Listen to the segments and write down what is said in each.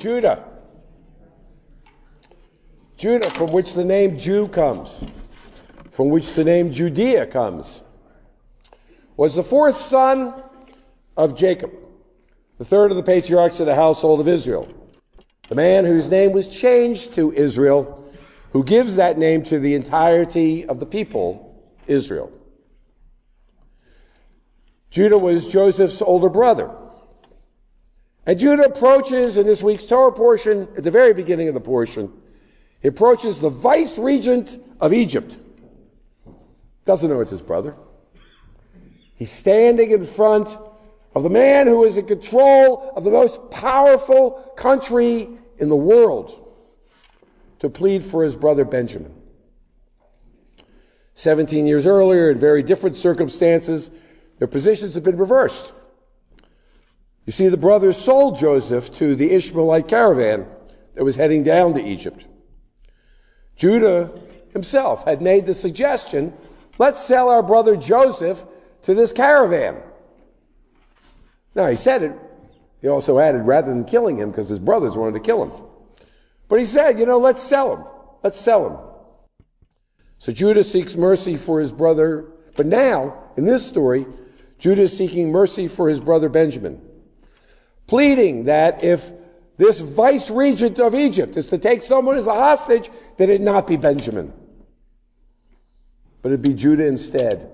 Judah. Judah, from which the name Jew comes, from which the name Judea comes, was the fourth son of Jacob, the third of the patriarchs of the household of Israel, the man whose name was changed to Israel, who gives that name to the entirety of the people, Israel. Judah was Joseph's older brother. And Judah approaches in this week's Torah portion, at the very beginning of the portion, he approaches the vice regent of Egypt. Doesn't know it's his brother. He's standing in front of the man who is in control of the most powerful country in the world to plead for his brother Benjamin. 17 years earlier, in very different circumstances, their positions have been reversed. You see, the brothers sold Joseph to the Ishmaelite caravan that was heading down to Egypt. Judah himself had made the suggestion let's sell our brother Joseph to this caravan. Now, he said it. He also added, rather than killing him, because his brothers wanted to kill him. But he said, you know, let's sell him. Let's sell him. So Judah seeks mercy for his brother. But now, in this story, Judah is seeking mercy for his brother Benjamin, pleading that if this vice regent of Egypt is to take someone as a hostage, that it not be Benjamin, but it be Judah instead.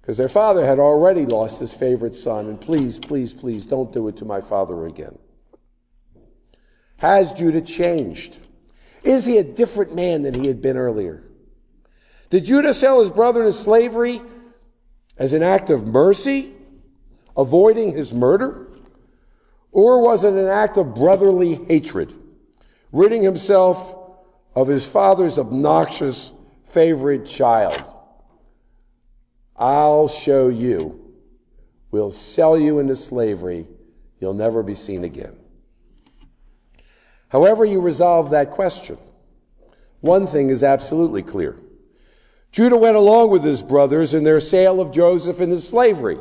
Because their father had already lost his favorite son, and please, please, please don't do it to my father again. Has Judah changed? Is he a different man than he had been earlier? Did Judah sell his brother into slavery as an act of mercy, avoiding his murder? Or was it an act of brotherly hatred, ridding himself of his father's obnoxious favorite child? I'll show you. We'll sell you into slavery. You'll never be seen again. However, you resolve that question, one thing is absolutely clear. Judah went along with his brothers in their sale of Joseph into slavery.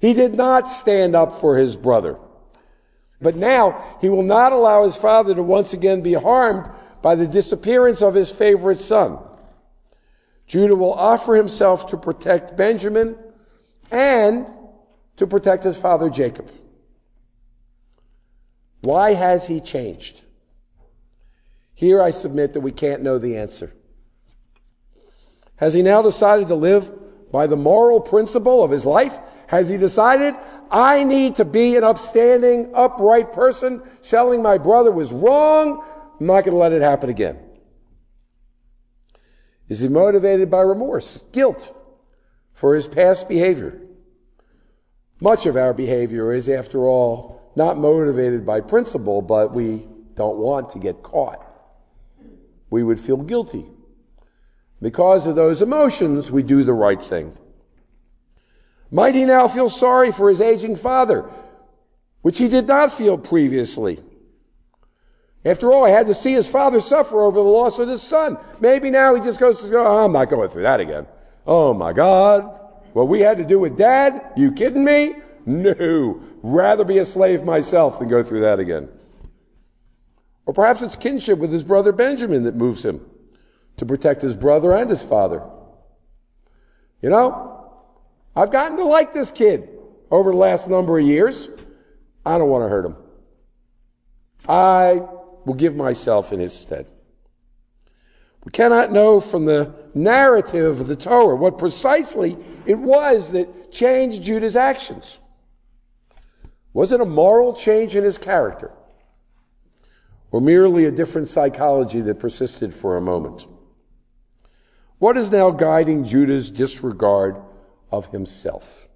He did not stand up for his brother. But now he will not allow his father to once again be harmed by the disappearance of his favorite son. Judah will offer himself to protect Benjamin and to protect his father Jacob. Why has he changed? Here I submit that we can't know the answer. Has he now decided to live by the moral principle of his life? Has he decided, I need to be an upstanding, upright person? Selling my brother was wrong. I'm not going to let it happen again. Is he motivated by remorse, guilt for his past behavior? Much of our behavior is, after all, not motivated by principle, but we don't want to get caught. We would feel guilty. Because of those emotions, we do the right thing. Might he now feel sorry for his aging father, which he did not feel previously? After all, I had to see his father suffer over the loss of his son. Maybe now he just goes, oh, I'm not going through that again. Oh my God. What we had to do with dad? You kidding me? No. Rather be a slave myself than go through that again. Or perhaps it's kinship with his brother Benjamin that moves him to protect his brother and his father. You know, I've gotten to like this kid over the last number of years. I don't want to hurt him. I will give myself in his stead. We cannot know from the narrative of the Torah what precisely it was that changed Judah's actions. Was it a moral change in his character? Or merely a different psychology that persisted for a moment? What is now guiding Judah's disregard of himself?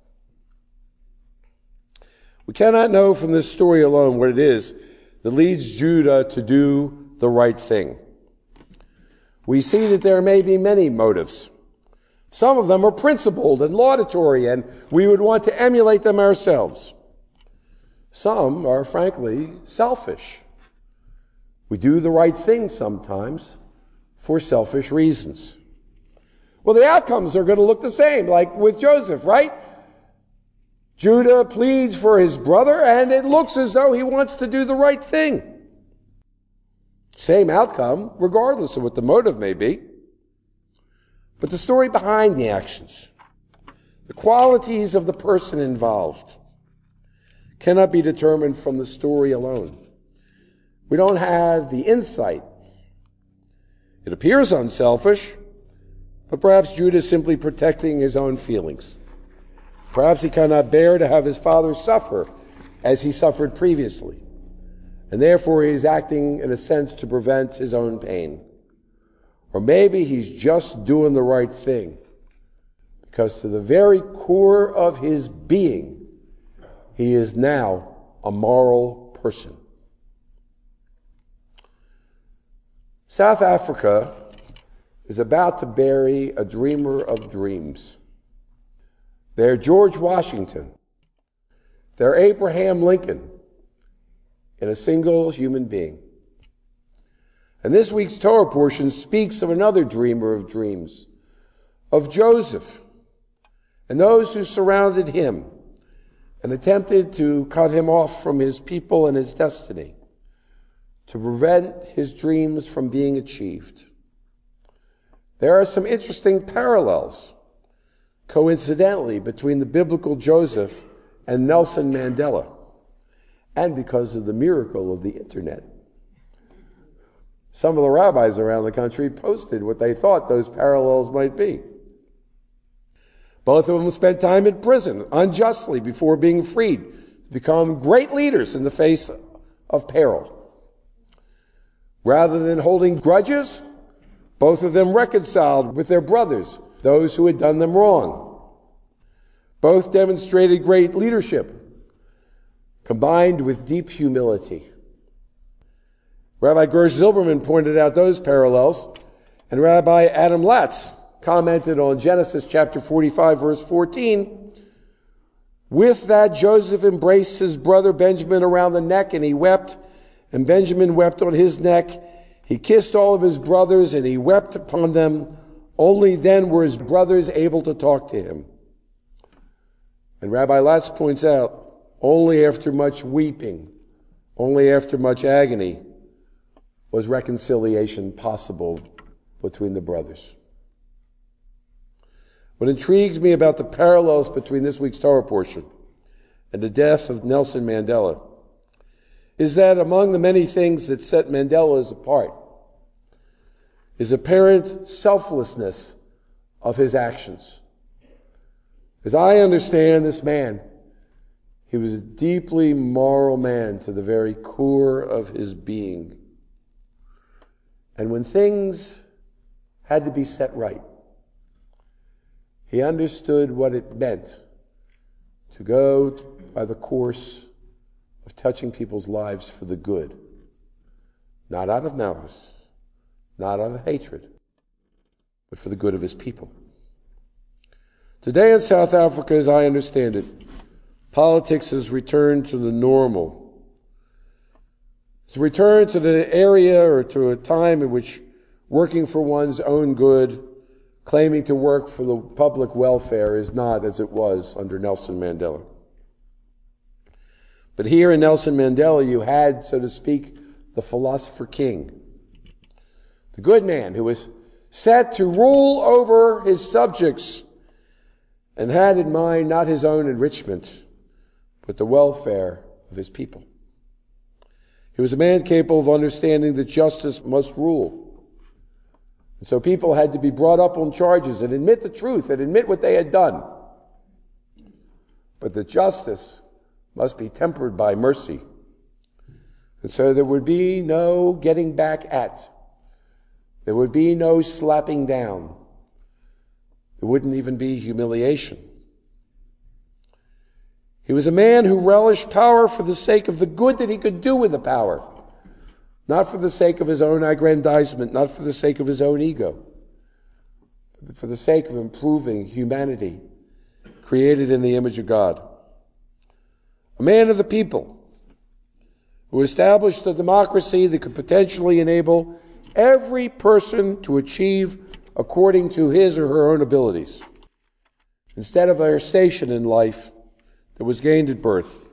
We cannot know from this story alone what it is that leads Judah to do the right thing. We see that there may be many motives. Some of them are principled and laudatory, and we would want to emulate them ourselves. Some are frankly selfish. We do the right thing sometimes for selfish reasons. Well, the outcomes are going to look the same, like with Joseph, right? Judah pleads for his brother, and it looks as though he wants to do the right thing. Same outcome, regardless of what the motive may be. But the story behind the actions, the qualities of the person involved, cannot be determined from the story alone. We don't have the insight. It appears unselfish, but perhaps Judah is simply protecting his own feelings. Perhaps he cannot bear to have his father suffer as he suffered previously. And therefore he is acting in a sense to prevent his own pain. Or maybe he's just doing the right thing. Because to the very core of his being, he is now a moral person. South Africa is about to bury a dreamer of dreams. They're George Washington. They're Abraham Lincoln in a single human being. And this week's Torah portion speaks of another dreamer of dreams, of Joseph, and those who surrounded him and attempted to cut him off from his people and his destiny, to prevent his dreams from being achieved. There are some interesting parallels coincidentally between the biblical Joseph and Nelson Mandela, and because of the miracle of the internet. Some of the rabbis around the country posted what they thought those parallels might be. Both of them spent time in prison unjustly before being freed to become great leaders in the face of peril. Rather than holding grudges, both of them reconciled with their brothers those who had done them wrong. Both demonstrated great leadership combined with deep humility. Rabbi Gersh Zylberman pointed out those parallels, and Rabbi Adam Latz commented on Genesis chapter 45, verse 14. With that, Joseph embraced his brother Benjamin around the neck, and he wept, and Benjamin wept on his neck. He kissed all of his brothers, and he wept upon them. Only then were his brothers able to talk to him. And Rabbi Latz points out, only after much weeping, only after much agony, was reconciliation possible between the brothers. What intrigues me about the parallels between this week's Torah portion and the death of Nelson Mandela is that among the many things that set Mandela's apart is apparent selflessness of his actions. As I understand this man, he was a deeply moral man to the very core of his being. And when things had to be set right, he understood what it meant to go by the course of touching people's lives for the good, not out of malice, not out of hatred, but for the good of his people. Today in South Africa, as I understand it, politics has returned to the normal. It's returned to the area or to a time in which working for one's own good, claiming to work for the public welfare is not as it was under Nelson Mandela. But here in Nelson Mandela, you had, so to speak, the philosopher king, the good man who was set to rule over his subjects and had in mind not his own enrichment, but the welfare of his people. He was a man capable of understanding that justice must rule. And so people had to be brought up on charges and admit the truth and admit what they had done. But the justice must be tempered by mercy. And so there would be no getting back at. There would be no slapping down. There wouldn't even be humiliation. He was a man who relished power for the sake of the good that he could do with the power, not for the sake of his own aggrandizement, not for the sake of his own ego, but for the sake of improving humanity created in the image of God. A man of the people who established a democracy that could potentially enable every person to achieve according to his or her own abilities. Instead of their station in life, that was gained at birth,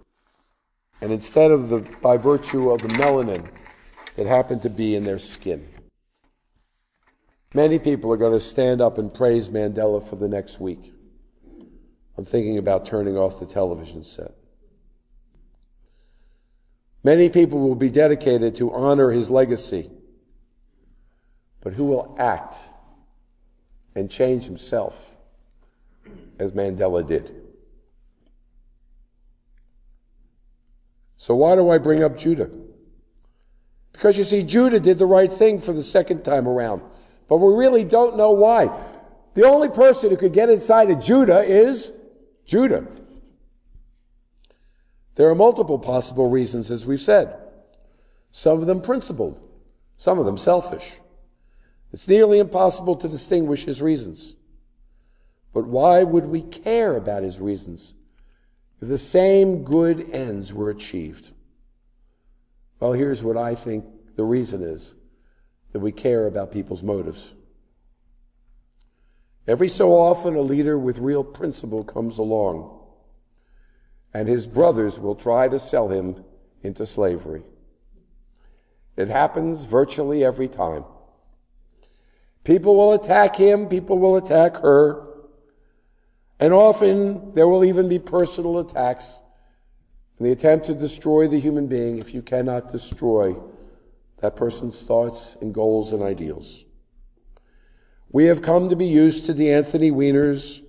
and instead of the, by virtue of the melanin that happened to be in their skin. Many people are going to stand up and praise Mandela for the next week. I'm thinking about turning off the television set. Many people will be dedicated to honor his legacy, but who will act and change himself as Mandela did? So, why do I bring up Judah? Because you see, Judah did the right thing for the second time around, but we really don't know why. The only person who could get inside of Judah is Judah. There are multiple possible reasons, as we've said. Some of them principled, some of them selfish. It's nearly impossible to distinguish his reasons. But why would we care about his reasons if the same good ends were achieved? Well, here's what I think the reason is that we care about people's motives. Every so often, a leader with real principle comes along and his brothers will try to sell him into slavery. It happens virtually every time. People will attack him, people will attack her, and often there will even be personal attacks in the attempt to destroy the human being if you cannot destroy that person's thoughts and goals and ideals. We have come to be used to the Anthony Weiners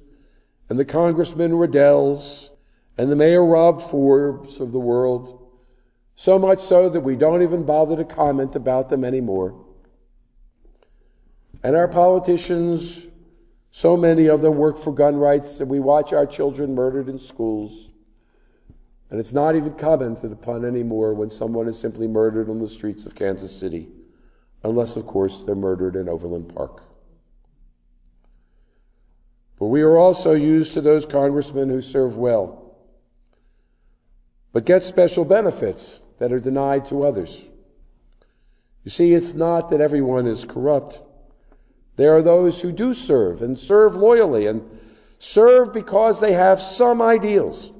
and the Congressman Radels and the Mayor Rob Fords of the world, so much so that we don't even bother to comment about them anymore. And our politicians, so many of them work for gun rights, and we watch our children murdered in schools. And it's not even commented upon anymore when someone is simply murdered on the streets of Kansas City, unless, of course, they're murdered in Overland Park. But we are also used to those congressmen who serve well but get special benefits that are denied to others. You see, it's not that everyone is corrupt. There are those who do serve and serve loyally and serve because they have some ideals.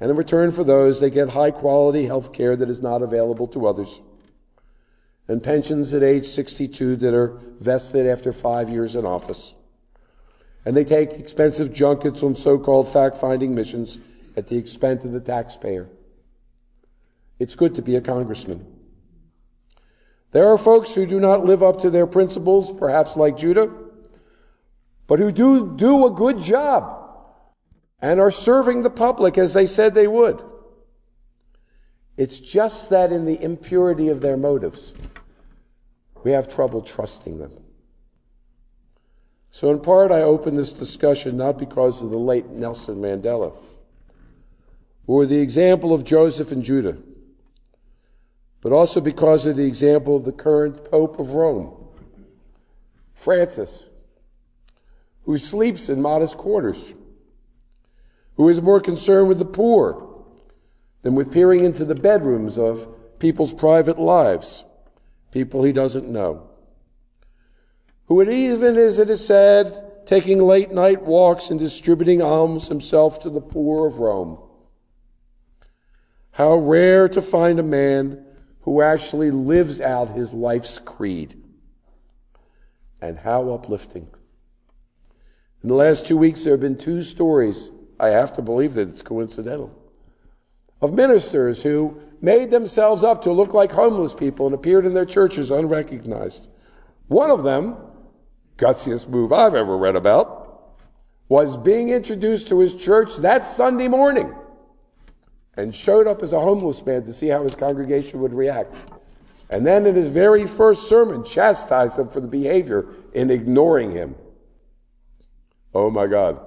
And in return for those, they get high quality health care that is not available to others. And pensions at age 62 that are vested after five years in office. And they take expensive junkets on so called fact finding missions at the expense of the taxpayer. It's good to be a congressman. There are folks who do not live up to their principles, perhaps like Judah, but who do do a good job and are serving the public as they said they would. It's just that in the impurity of their motives, we have trouble trusting them. So, in part, I open this discussion not because of the late Nelson Mandela or the example of Joseph and Judah, but also because of the example of the current Pope of Rome, Francis, who sleeps in modest quarters, who is more concerned with the poor than with peering into the bedrooms of people's private lives, people he doesn't know, who, even as it is said, taking late night walks and distributing alms himself to the poor of Rome how rare to find a man who actually lives out his life's creed. And how uplifting. In the last two weeks, there have been two stories. I have to believe that it's coincidental. Of ministers who made themselves up to look like homeless people and appeared in their churches unrecognized. One of them, gutsiest move I've ever read about, was being introduced to his church that Sunday morning and showed up as a homeless man to see how his congregation would react. And then in his very first sermon, chastised them for the behavior in ignoring him. Oh my God.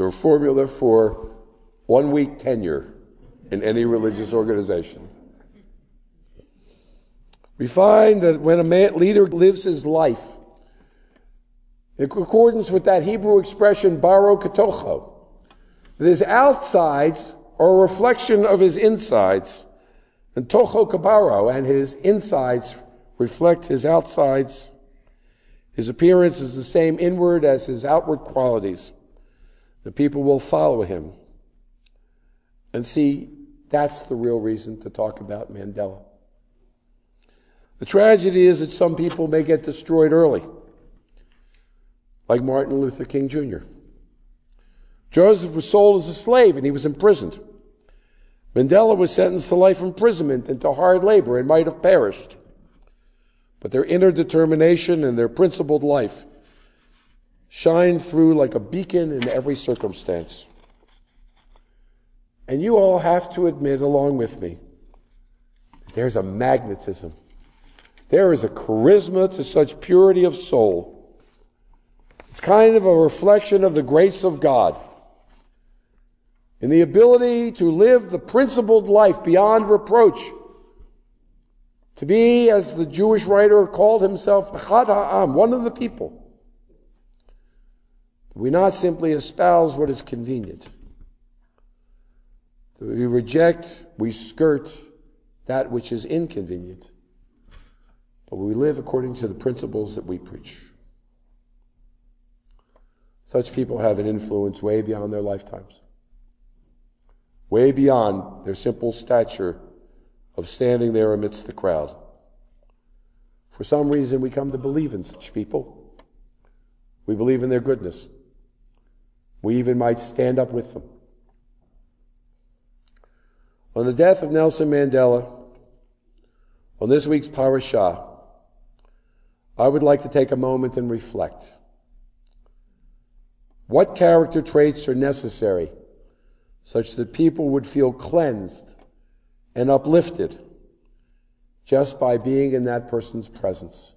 A formula for one week tenure in any religious organization. We find that when a leader lives his life in accordance with that Hebrew expression, baro katocho, that his outsides are a reflection of his insides, and toho kabaro, and his insides reflect his outsides. His appearance is the same inward as his outward qualities. The people will follow him. And see, that's the real reason to talk about Mandela. The tragedy is that some people may get destroyed early, like Martin Luther King Jr. Joseph was sold as a slave and he was imprisoned. Mandela was sentenced to life imprisonment and to hard labor and might have perished. But their inner determination and their principled life shine through like a beacon in every circumstance. And you all have to admit, along with me, there's a magnetism. There is a charisma to such purity of soul. It's kind of a reflection of the grace of God in the ability to live the principled life beyond reproach. To be, as the Jewish writer called himself, one of the people. We not simply espouse what is convenient. We reject, we skirt that which is inconvenient. But we live according to the principles that we preach. Such people have an influence way beyond their lifetimes way beyond their simple stature of standing there amidst the crowd. For some reason, we come to believe in such people. We believe in their goodness. We even might stand up with them. On the death of Nelson Mandela, on this week's parashah, I would like to take a moment and reflect. What character traits are necessary such that people would feel cleansed and uplifted just by being in that person's presence.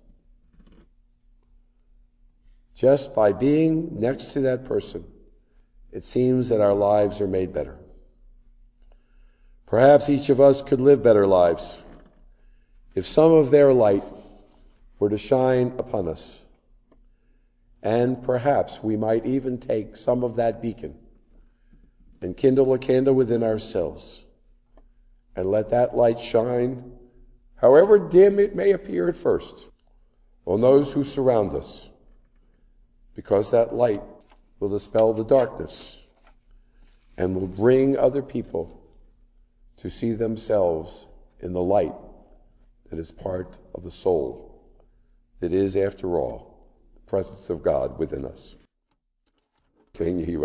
Just by being next to that person, it seems that our lives are made better. Perhaps each of us could live better lives if some of their light were to shine upon us. And perhaps we might even take some of that beacon and kindle a candle within ourselves and let that light shine, however dim it may appear at first, on those who surround us, because that light will dispel the darkness and will bring other people to see themselves in the light that is part of the soul, that is, after all, the presence of God within us. Ken Yehi